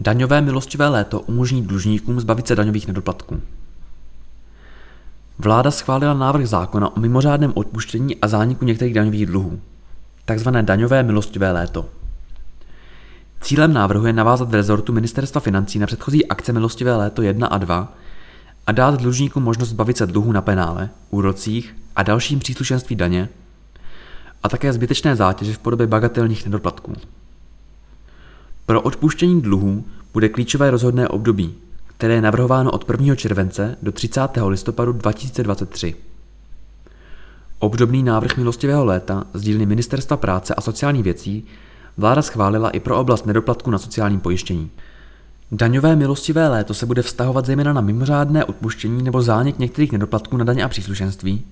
Daňové milostivé léto umožní dlužníkům zbavit se daňových nedoplatků. Vláda schválila návrh zákona o mimořádném odpuštění a zániku některých daňových dluhů, takzvané daňové milostivé léto. Cílem návrhu je navázat v rezortu Ministerstva financí na předchozí akce milostivé léto 1 a 2 a dát dlužníkům možnost zbavit se dluhu na penále, úrocích a dalším příslušenství daně a také zbytečné zátěže v podobě bagatelních nedoplatků. Pro odpuštění dluhů bude klíčové rozhodné období, které je navrhováno od 1. července do 30. listopadu 2023. Obdobný návrh milostivého léta z dílny Ministerstva práce a sociálních věcí vláda schválila i pro oblast nedoplatku na sociálním pojištění. Daňové milostivé léto se bude vztahovat zejména na mimořádné odpuštění nebo zánik některých nedoplatků na daně a příslušenství,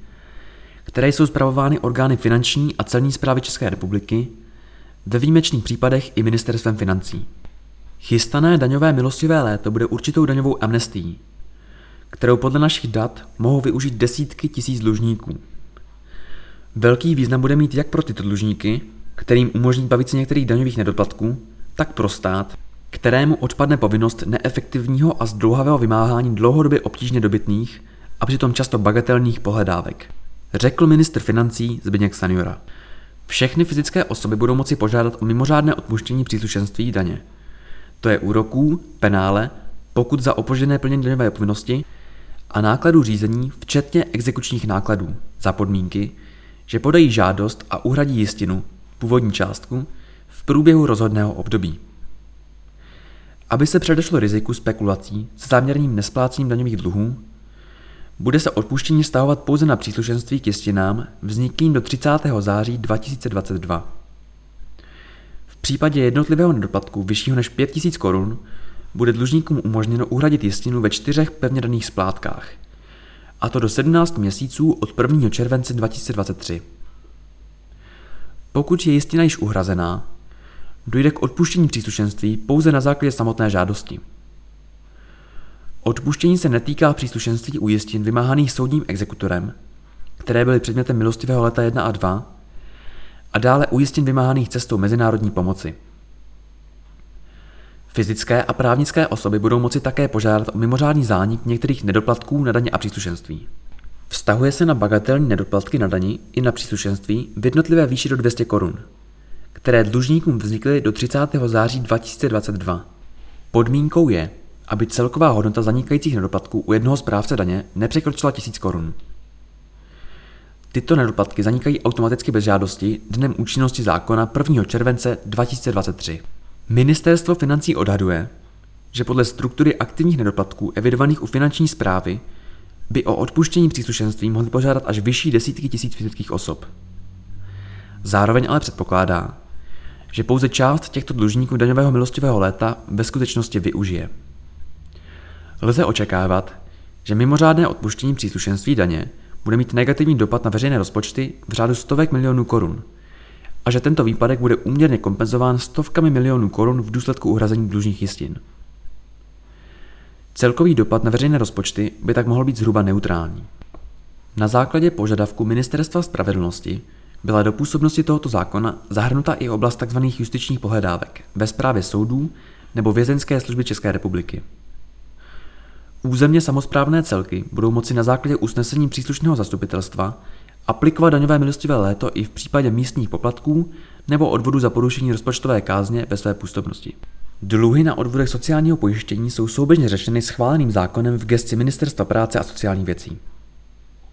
které jsou zpravovány orgány finanční a celní zprávy České republiky, ve výjimečných případech i ministerstvem financí. Chystané daňové milostivé léto bude určitou daňovou amnestií, kterou podle našich dat mohou využít desítky tisíc dlužníků. Velký význam bude mít jak pro tyto dlužníky, kterým umožní bavit se některých daňových nedoplatků, tak pro stát, kterému odpadne povinnost neefektivního a zdlouhavého vymáhání dlouhodobě obtížně dobytných a přitom často bagatelných pohledávek. Řekl ministr financí Zbigněk Stanjura. Všechny fyzické osoby budou moci požádat o mimořádné odpuštění příslušenství daně. To je úroků, penále, pokud za opožděné plnění daňové povinnosti a nákladů řízení, včetně exekučních nákladů, za podmínky, že podají žádost a uhradí jistinu, původní částku, v průběhu rozhodného období. Aby se předešlo riziku spekulací se záměrným nesplácením daňových dluhů, bude se odpuštění stahovat pouze na příslušenství k jistinám vzniklým do 30. září 2022. V případě jednotlivého nedoplatku vyššího než 5000 korun bude dlužníkům umožněno uhradit jistinu ve čtyřech pevně daných splátkách, a to do 17 měsíců od 1. července 2023. Pokud je jistina již uhrazená, dojde k odpuštění příslušenství pouze na základě samotné žádosti. Odpuštění se netýká příslušenství u jistin vymáhaných soudním exekutorem, které byly předmětem milostivého leta 1 a 2, a dále u jistin vymáhaných cestou mezinárodní pomoci. Fyzické a právnické osoby budou moci také požádat o mimořádný zánik některých nedoplatků na daně a příslušenství. Vztahuje se na bagatelní nedoplatky na dani i na příslušenství v jednotlivé výši do 200 korun, které dlužníkům vznikly do 30. září 2022. Podmínkou je, aby celková hodnota zanikajících nedoplatků u jednoho správce daně nepřekročila 1000 korun. Tyto nedoplatky zanikají automaticky bez žádosti dnem účinnosti zákona 1. července 2023. Ministerstvo financí odhaduje, že podle struktury aktivních nedoplatků evidovaných u finanční zprávy by o odpuštění příslušenství mohly požádat až vyšší desítky tisíc fyzických osob. Zároveň ale předpokládá, že pouze část těchto dlužníků daňového milostivého léta ve skutečnosti využije. Lze očekávat, že mimořádné odpuštění příslušenství daně bude mít negativní dopad na veřejné rozpočty v řádu stovek milionů korun a že tento výpadek bude úměrně kompenzován stovkami milionů korun v důsledku uhrazení dlužních jistin. Celkový dopad na veřejné rozpočty by tak mohl být zhruba neutrální. Na základě požadavku Ministerstva spravedlnosti byla do působnosti tohoto zákona zahrnuta i oblast tzv. justičních pohledávek ve správě soudů nebo vězenské služby České republiky. Územně samozprávné celky budou moci na základě usnesení příslušného zastupitelstva aplikovat daňové milostivé léto i v případě místních poplatků nebo odvodu za porušení rozpočtové kázně ve své působnosti. Dluhy na odvodech sociálního pojištění jsou souběžně řešeny schváleným zákonem v gesci Ministerstva práce a sociálních věcí.